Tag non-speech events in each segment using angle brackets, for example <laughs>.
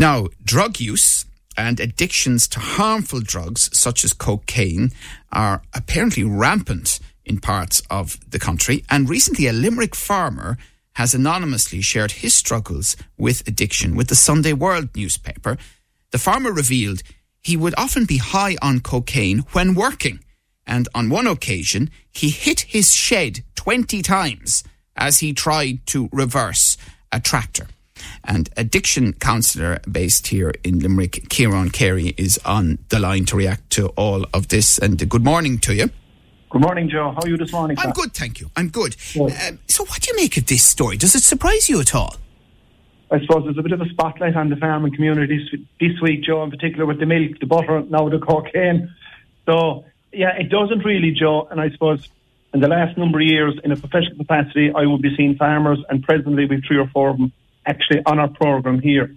Now, drug use and addictions to harmful drugs such as cocaine are apparently rampant in parts of the country. And recently, a Limerick farmer has anonymously shared his struggles with addiction with the Sunday World newspaper. The farmer revealed he would often be high on cocaine when working. And on one occasion, he hit his shed 20 times as he tried to reverse a tractor. And addiction counsellor based here in Limerick, Ciarán Carey, is on the line to react to all of this. And good morning to you. Good morning, Joe. How are you this morning? I'm good, thank you. I'm good. Um, so, what do you make of this story? Does it surprise you at all? I suppose there's a bit of a spotlight on the farming community this, this week, Joe, in particular with the milk, the butter, now the cocaine. So, yeah, it doesn't really, Joe. And I suppose in the last number of years, in a professional capacity, I would be seeing farmers, and presently we've three or four of them actually on our program here.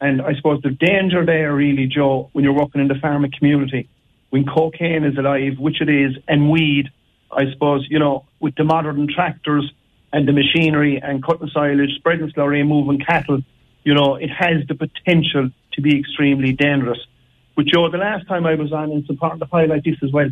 And I suppose the danger there, really, Joe, when you're working in the farming community, when cocaine is alive, which it is, and weed, I suppose, you know, with the modern tractors and the machinery and cutting silage, spreading slurry and moving cattle, you know, it has the potential to be extremely dangerous. But Joe, the last time I was on, it's important to highlight this as well.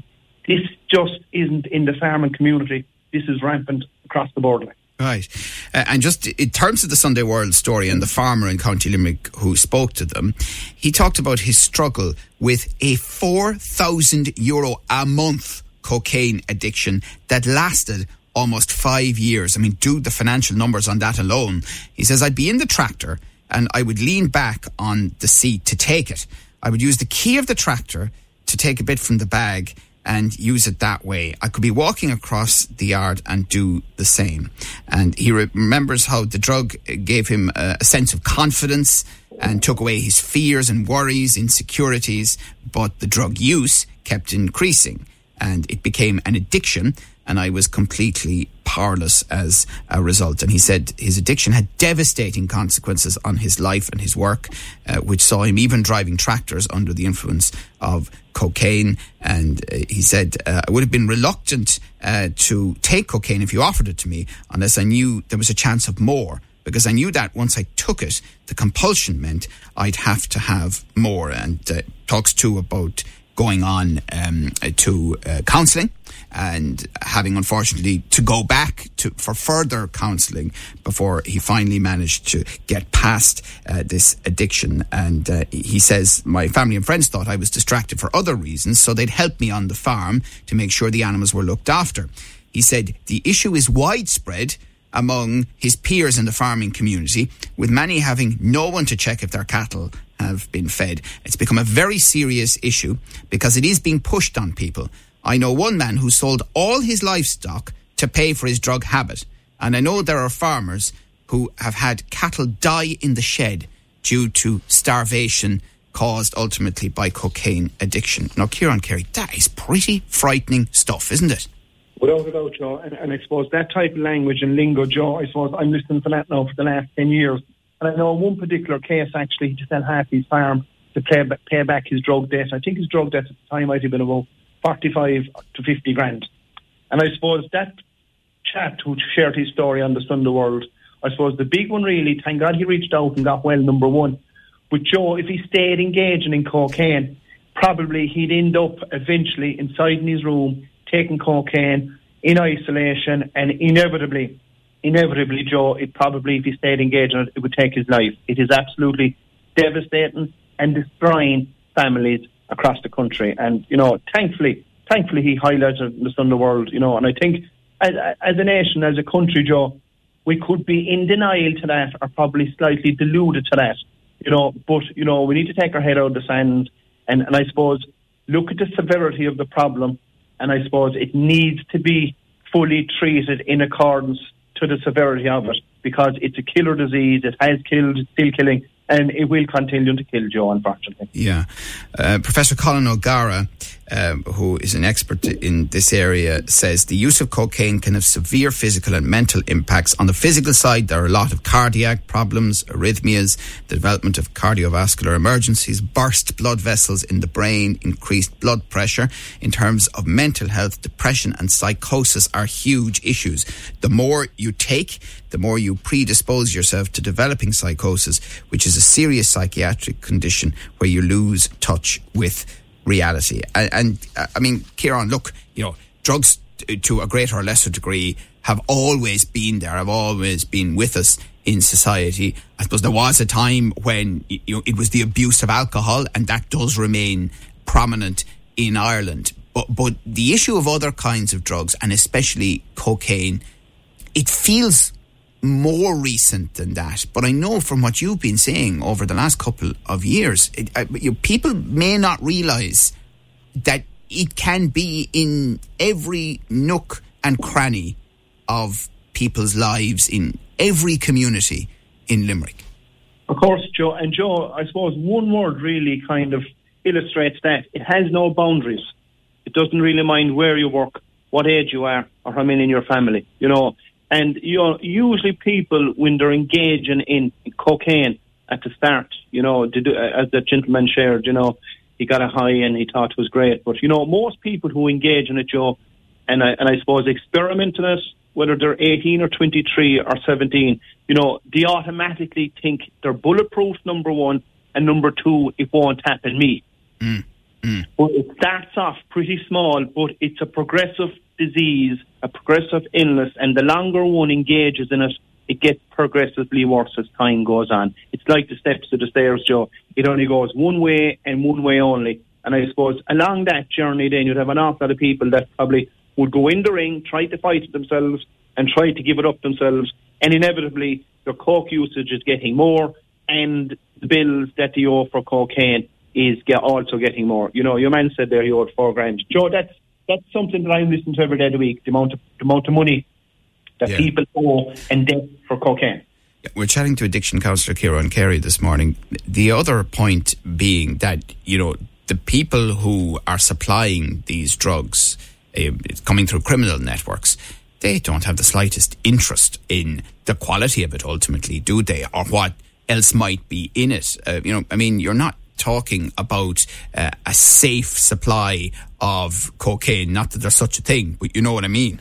This just isn't in the farming community. This is rampant across the board. Right. Uh, and just in terms of the Sunday World story and the farmer in County Limerick who spoke to them, he talked about his struggle with a 4,000 euro a month cocaine addiction that lasted almost five years. I mean, do the financial numbers on that alone. He says, I'd be in the tractor and I would lean back on the seat to take it. I would use the key of the tractor to take a bit from the bag and use it that way. I could be walking across the yard and do the same. And he remembers how the drug gave him a, a sense of confidence and took away his fears and worries, insecurities, but the drug use kept increasing and it became an addiction and I was completely powerless as a result. And he said his addiction had devastating consequences on his life and his work, uh, which saw him even driving tractors under the influence of cocaine. And uh, he said, uh, I would have been reluctant uh, to take cocaine if you offered it to me unless I knew there was a chance of more. Because I knew that once I took it, the compulsion meant I'd have to have more. And uh, talks too about going on um, to uh, counselling and having unfortunately to go back to for further counselling before he finally managed to get past uh, this addiction. And uh, he says my family and friends thought I was distracted for other reasons, so they'd help me on the farm to make sure the animals were looked after. He said the issue is widespread among his peers in the farming community, with many having no one to check if their cattle have been fed. It's become a very serious issue because it is being pushed on people. I know one man who sold all his livestock to pay for his drug habit. And I know there are farmers who have had cattle die in the shed due to starvation caused ultimately by cocaine addiction. Now, Ciarán Carey, that is pretty frightening stuff, isn't it? Without a doubt, Joe. And, and I suppose that type of language and lingo, Joe, I suppose I'm listening to that now for the last 10 years. And I know in one particular case, actually, he had half his farm to pay, pay back his drug debt. I think his drug debt at the time might have been about 45 to 50 grand. And I suppose that chap who shared his story on the Sunday World, I suppose the big one really, thank God he reached out and got well, number one. But Joe, if he stayed engaging in cocaine, probably he'd end up eventually inside in his room taking cocaine in isolation and inevitably, inevitably, Joe, it probably, if he stayed engaged in it, it would take his life. It is absolutely devastating and destroying families across the country. And, you know, thankfully, thankfully he highlighted this on the World, you know, and I think as, as a nation, as a country, Joe, we could be in denial to that or probably slightly deluded to that, you know, but, you know, we need to take our head out of the sand and, and I suppose look at the severity of the problem and I suppose it needs to be fully treated in accordance to the severity of it because it's a killer disease, it has killed, still killing, and it will continue to kill Joe, unfortunately. Yeah. Uh, Professor Colin O'Gara um, who is an expert in this area, says the use of cocaine can have severe physical and mental impacts. On the physical side, there are a lot of cardiac problems, arrhythmias, the development of cardiovascular emergencies, burst blood vessels in the brain, increased blood pressure. In terms of mental health, depression and psychosis are huge issues. The more you take, the more you predispose yourself to developing psychosis, which is a serious psychiatric condition where you lose touch with reality. And, and uh, I mean, Ciarán, look, you know, drugs t- to a greater or lesser degree have always been there, have always been with us in society. I suppose there was a time when you know, it was the abuse of alcohol, and that does remain prominent in Ireland. But, but the issue of other kinds of drugs, and especially cocaine, it feels more recent than that. But I know from what you've been saying over the last couple of years, it, uh, you, people may not realise that it can be in every nook and cranny of people's lives in every community in Limerick. Of course, Joe. And Joe, I suppose one word really kind of illustrates that. It has no boundaries. It doesn't really mind where you work, what age you are, or how many in your family. You know, and you know, usually people when they're engaging in cocaine at the start, you know, do, as the gentleman shared, you know, he got a high and he thought it was great. But you know, most people who engage in it, Joe, and I, and I suppose experiment in it, whether they're 18 or 23 or 17, you know, they automatically think they're bulletproof. Number one, and number two, it won't happen me. Mm. Mm. But it starts off pretty small, but it's a progressive disease, a progressive illness, and the longer one engages in it, it gets progressively worse as time goes on. It's like the steps of the stairs, Joe. It only goes one way and one way only. And I suppose along that journey, then you'd have an awful lot of people that probably would go in the ring, try to fight themselves, and try to give it up themselves. And inevitably, their coke usage is getting more, and the bills that they owe for cocaine is get also getting more. You know, your man said there he owed four grand. Joe, that's that's something that I'm listening to every day of the week. The amount of the amount of money that Yeah. people owe and debt for cocaine. We're chatting to addiction counsellor Ciarán Carey this morning. The other point being that, you know, the people who are supplying these drugs, uh, coming through criminal networks, they don't have the slightest interest in the quality of it ultimately, do they? Or what else might be in it? Uh, you know, I mean, you're not talking about uh, a safe supply of cocaine, not that there's such a thing, but you know what I mean.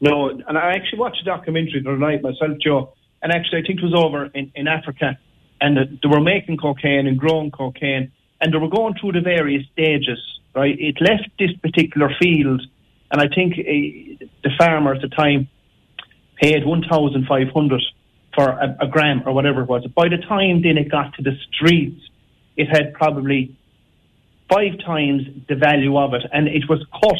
No, and I actually watched a documentary the other night myself, Joe, and actually I think it was over in, in Africa, and they were making cocaine and growing cocaine, and they were going through the various stages, right? It left this particular field, and I think uh, the farmer at the time paid 1,500 for a, a gram or whatever it was. By the time then it got to the streets, it had probably five times the value of it, and it was cut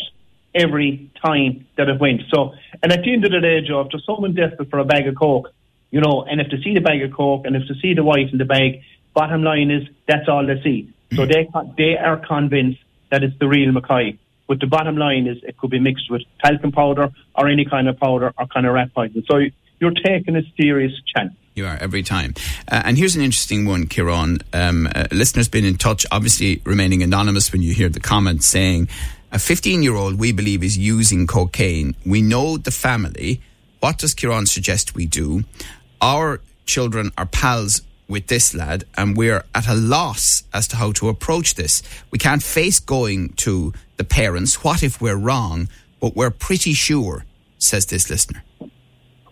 every time that it went. So, and at the end of the day, Joe, if there's someone desperate for a bag of coke, you know, and if they see the bag of coke and if they see the white in the bag, bottom line is that's all they see. So mm. they they are convinced that it's the real Mackay. But the bottom line is it could be mixed with talcum powder or any kind of powder or kind of rat poison. So you're taking a serious chance. You are every time. Uh, and here's an interesting one, Ciarán. Um, a listener's been in touch, obviously remaining anonymous when you hear the comment saying, a 15 year old we believe is using cocaine. We know the family. What does Ciarán suggest we do? Our children are pals with this lad and we're at a loss as to how to approach this. We can't face going to the parents. What if we're wrong? But we're pretty sure, says this listener.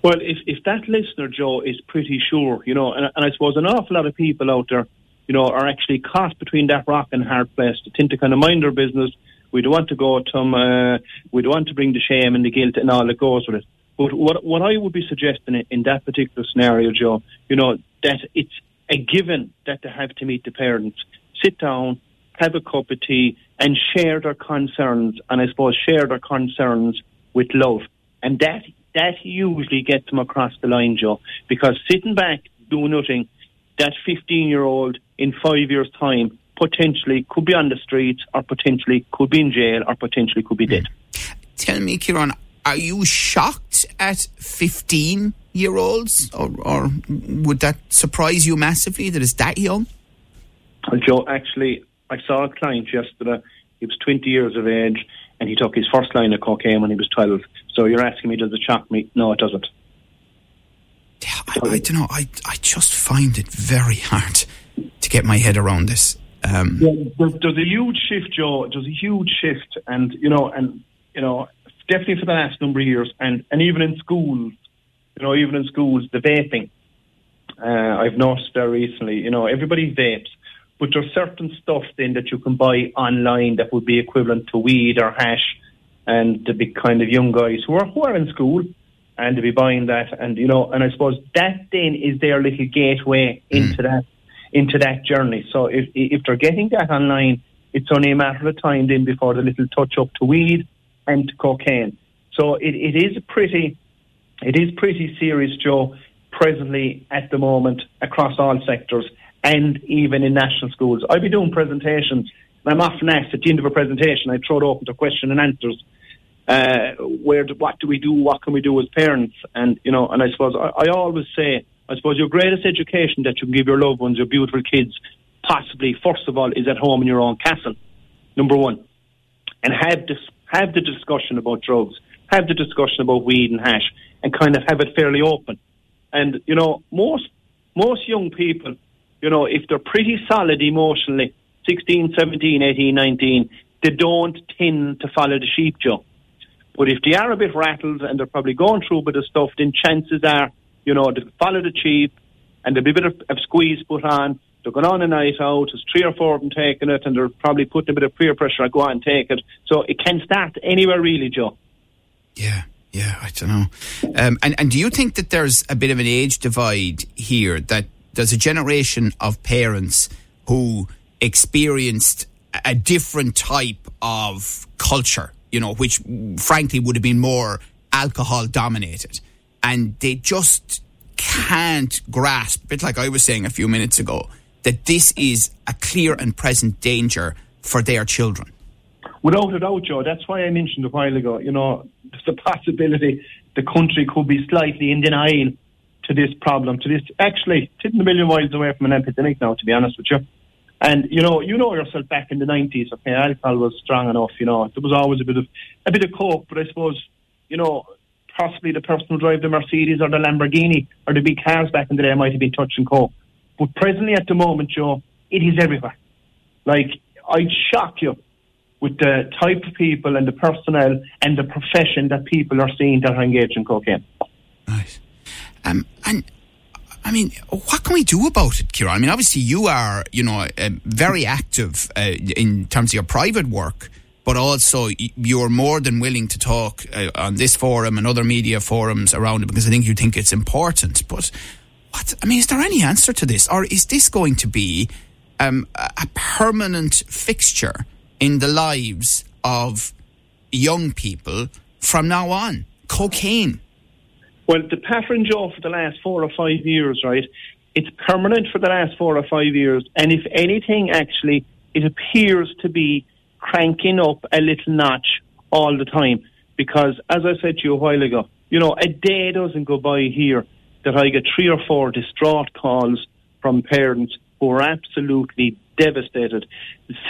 Well, if, if that listener, Joe, is pretty sure, you know, and, and I suppose an awful lot of people out there, you know, are actually caught between that rock and hard place. They tend to kind of mind their business. We don't want to go to them. Uh, we don't want to bring the shame and the guilt and all that goes with it. But what what I would be suggesting in, in that particular scenario, Joe, you know, that it's a given that they have to meet the parents, sit down, have a cup of tea, and share their concerns. And I suppose share their concerns with love, and that that usually gets them across the line, Joe. Because sitting back doing nothing, that 15 year old in five years' time potentially could be on the streets, or potentially could be in jail, or potentially could be dead. Tell me, Ciarán, are you shocked at 15 year olds? Or, or would that surprise you massively that it's that young? Well, Joe, actually, I saw a client yesterday. he was 20 years of age, and he took his first line of cocaine when he was 12. So you're asking me, does it shock me? No, it doesn't. Yeah, I, I don't know. I, I just find it very hard to get my head around this. Um, yeah, there's, there's a huge shift, Joe. There's a huge shift, and you know, and you know, definitely for the last number of years, and and even in schools, you know, even in schools, the vaping. Uh, I've noticed there recently. You know, everybody vapes, but there's certain stuff then that you can buy online that would be equivalent to weed or hash, and the big kind of young guys who are who are in school and to be buying that, and you know, and I suppose that then is their little gateway into mm. that into that journey. So if if they're getting that online, it's only a matter of time then before the little touch up to weed and to cocaine. So it, it is pretty it is pretty serious, Joe, presently at the moment across all sectors and even in national schools. I'll be doing presentations and I'm often asked at the end of a presentation, I throw it open to question and answers. Uh, where do, what do we do? What can we do as parents? And you know, and I suppose I, I always say I suppose your greatest education that you can give your loved ones, your beautiful kids, possibly first of all, is at home in your own castle. Number one, and have this have the discussion about drugs, have the discussion about weed and hash, and kind of have it fairly open. And you know, most most young people, you know, if they're pretty solid emotionally, 16, 17, 18, 19, they don't tend to follow the sheep, Joe. But if they are a bit rattled and they're probably going through a bit of stuff, then chances are you know, they'll follow the chief and there'll be a bit of, of squeeze put on. They're going on a night out, there's three or four of them taking it, and they're probably putting a bit of peer pressure, I go on and take it. So it can start anywhere, really, Joe. Yeah. Yeah, I don't know. Um, and, and do you think that there's a bit of an age divide here? That there's a generation of parents who experienced a different type of culture, you know, which frankly would have been more alcohol dominated and they just can't grasp, a bit like I was saying a few minutes ago, that this is a clear and present danger for their children. Without a doubt, Joe. That's why I mentioned a while ago. You know, there's a possibility the country could be slightly in denial to this problem. To this, actually, sitting a million miles away from an epidemic now. To be honest with you, and you know, you know yourself back in the nineties. Okay, alcohol was strong enough. You know, there was always a bit of a bit of coke, but I suppose you know possibly the person who drove the Mercedes or the Lamborghini or the big cars back in the day might have been touching coke. But presently at the moment, Joe, it is everywhere. Like, I'd shock you with the type of people and the personnel and the profession that people are seeing that are engaged in cocaine. Right. Um, and I mean, what can we do about it, Ciarán? I mean, obviously you are, you know, uh, very active uh, in terms of your private work but also you're more than willing to talk uh, on this forum and other media forums around it because I think you think it's important. But what I mean, is there any answer to this, or is this going to be um, a permanent fixture in the lives of young people from now on? Cocaine. Well, the pattern, Joe, for the last four or five years, right? It's permanent for the last four or five years, and if anything, actually, it appears to be cranking up a little notch all the time. Because, as I said to you a while ago, you know, a day doesn't go by here that I get three or four distraught calls from parents who are absolutely devastated.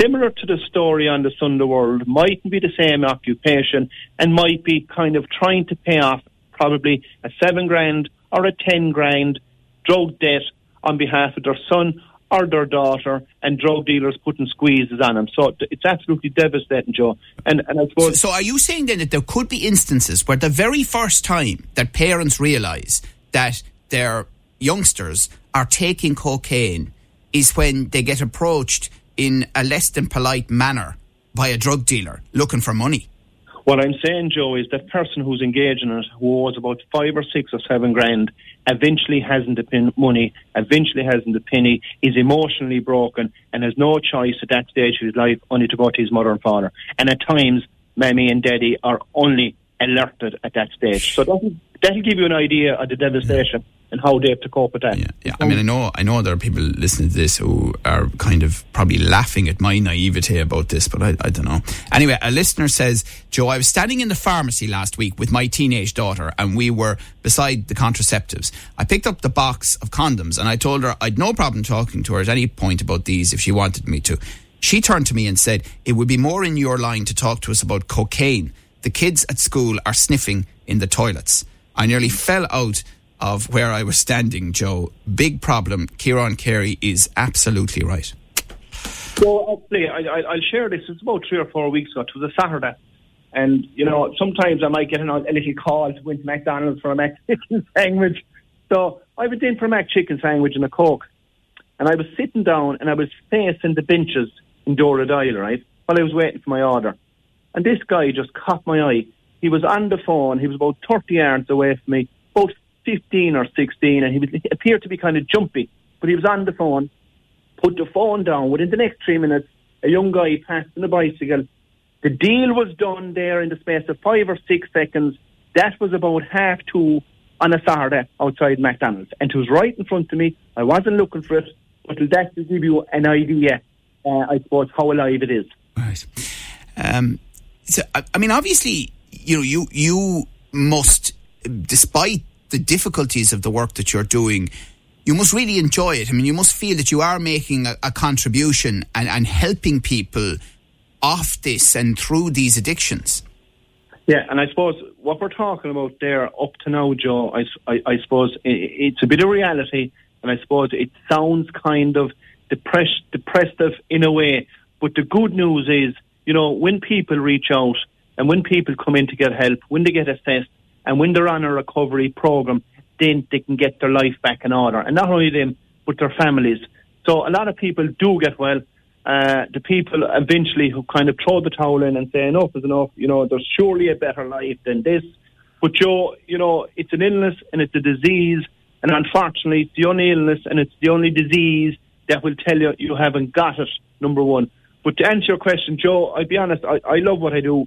Similar to the story on the Sunday World, mightn't be the same occupation and might be kind of trying to pay off probably a seven grand or a ten grand drug debt on behalf of their son or their daughter, and drug dealers putting squeezes on them. So it's absolutely devastating, Joe. And, and I suppose. So, so are you saying then that there could be instances where the very first time that parents realise that their youngsters are taking cocaine is when they get approached in a less than polite manner by a drug dealer looking for money? What I'm saying, Joe, is that person who's engaged in it, who owes about five or six or seven grand, eventually hasn't the pin- money, eventually hasn't the penny, is emotionally broken, and has no choice at that stage of his life only to go to his mother and father. And at times, mammy and daddy are only alerted at that stage. So that'll, that'll give you an idea of the devastation and how they have to cope with that. Yeah, yeah. I mean, I know, I know there are people listening to this who are kind of probably laughing at my naivete about this, but I, I don't know. Anyway, a listener says, Joe, I was standing in the pharmacy last week with my teenage daughter, and we were beside the contraceptives. I picked up the box of condoms, and I told her I'd no problem talking to her at any point about these if she wanted me to. She turned to me and said, It would be more in your line to talk to us about cocaine. The kids at school are sniffing in the toilets. I nearly fell out of where I was standing, Joe. Big problem. Ciarán Carey is absolutely right. So actually, I, I, I'll share this. It's about three or four weeks ago. It was a Saturday. And, you know, sometimes I might get an, a little call to go into McDonald's for a Mac <laughs> chicken sandwich. So I went in for a Mac chicken sandwich and a Coke. And I was sitting down and I was facing the benches in Dooradoyle, right, while I was waiting for my order. And this guy just caught my eye. He was on the phone. He was about 30 yards away from me, about 15 or 16, and he, was, <laughs> he appeared to be kind of jumpy. But he was on the phone, put the phone down. Within the next three minutes, a young guy passed on a bicycle. The deal was done there in the space of five or six seconds. That was about half two on a Saturday outside McDonald's. And it was right in front of me. I wasn't looking for it, but that to give you an idea, uh, I suppose, how alive it is. Right. Um, so, I mean, obviously, you know, you you must, despite the difficulties of the work that you're doing, you must really enjoy it. I mean, you must feel that you are making a, a contribution and, and helping people off this and through these addictions. Yeah, and I suppose what we're talking about there up to now, Joe, I, I, I suppose it's a bit of reality, and I suppose it sounds kind of depressed, depressive in a way. But the good news is, you know, when people reach out and when people come in to get help, when they get assessed, and when they're on a recovery program, then they can get their life back in order. And not only them, but their families. So a lot of people do get well. Uh, the people eventually who kind of throw the towel in and say enough is enough. You know, there's surely a better life than this. But Joe, you know, it's an illness and it's a disease, and unfortunately, it's the only illness and it's the only disease that will tell you you haven't got it. Number one. But to answer your question, Joe, I'll be honest. I, I love what I do.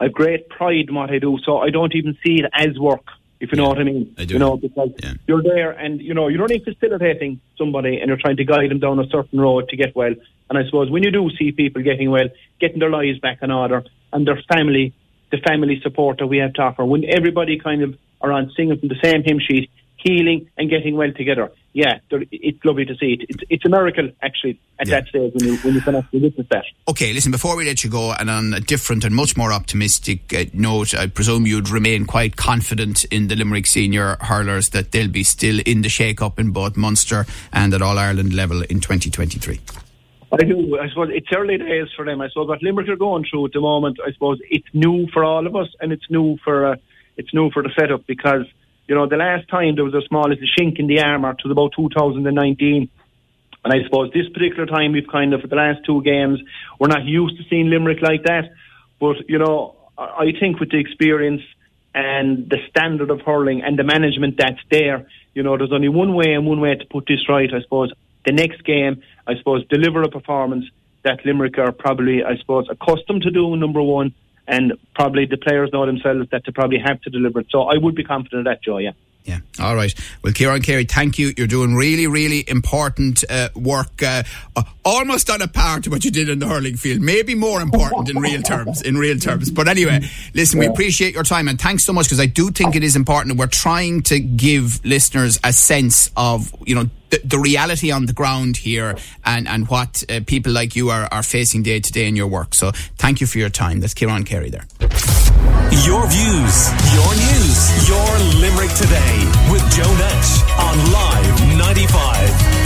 I've great pride in what I do, so I don't even see it as work if you know what I mean. I do. You know, because yeah. you're there and, you know, you're only facilitating somebody and you're trying to guide them down a certain road to get well. And I suppose when you do see people getting well, getting their lives back in order and their family, the family support that we have to offer, when everybody kind of are on singing from the same hymn sheet, healing and getting well together. Yeah, it's lovely to see it. It's, it's a miracle, actually, at yeah. that stage when you, when you can actually witness that. Okay, listen, before we let you go, and on a different and much more optimistic uh, note, I presume you'd remain quite confident in the Limerick senior hurlers that they'll be still in the shake-up in both Munster and at All-Ireland level in 2023. I do. I suppose it's early days for them. I suppose what Limerick are going through at the moment, I suppose it's new for all of us, and it's new for uh, it's new for the setup because you know, the last time there was a small little shink in the armour to about 2019. And I suppose this particular time we've kind of, for the last two games, we're not used to seeing Limerick like that. But, you know, I think with the experience and the standard of hurling and the management that's there, you know, there's only one way and one way to put this right, I suppose. The next game, I suppose, deliver a performance that Limerick are probably, I suppose, accustomed to doing, number one, and probably the players know themselves that they probably have to deliver it. So I would be confident of that, Joe. Yeah. Yeah. All right. Well, Ciarán Carey, thank you. You're doing really, really important uh, work, uh, almost on a par to what you did in the hurling field. Maybe more important in real terms. In real terms. But anyway, listen, we appreciate your time and thanks so much because I do think it is important. We're trying to give listeners a sense of, you know, the, the reality on the ground here and, and what uh, people like you are, are facing day to day in your work. So thank you for your time. That's Ciarán Carey there. Your views, your news, your Limerick today with Joe Nash on Live 95.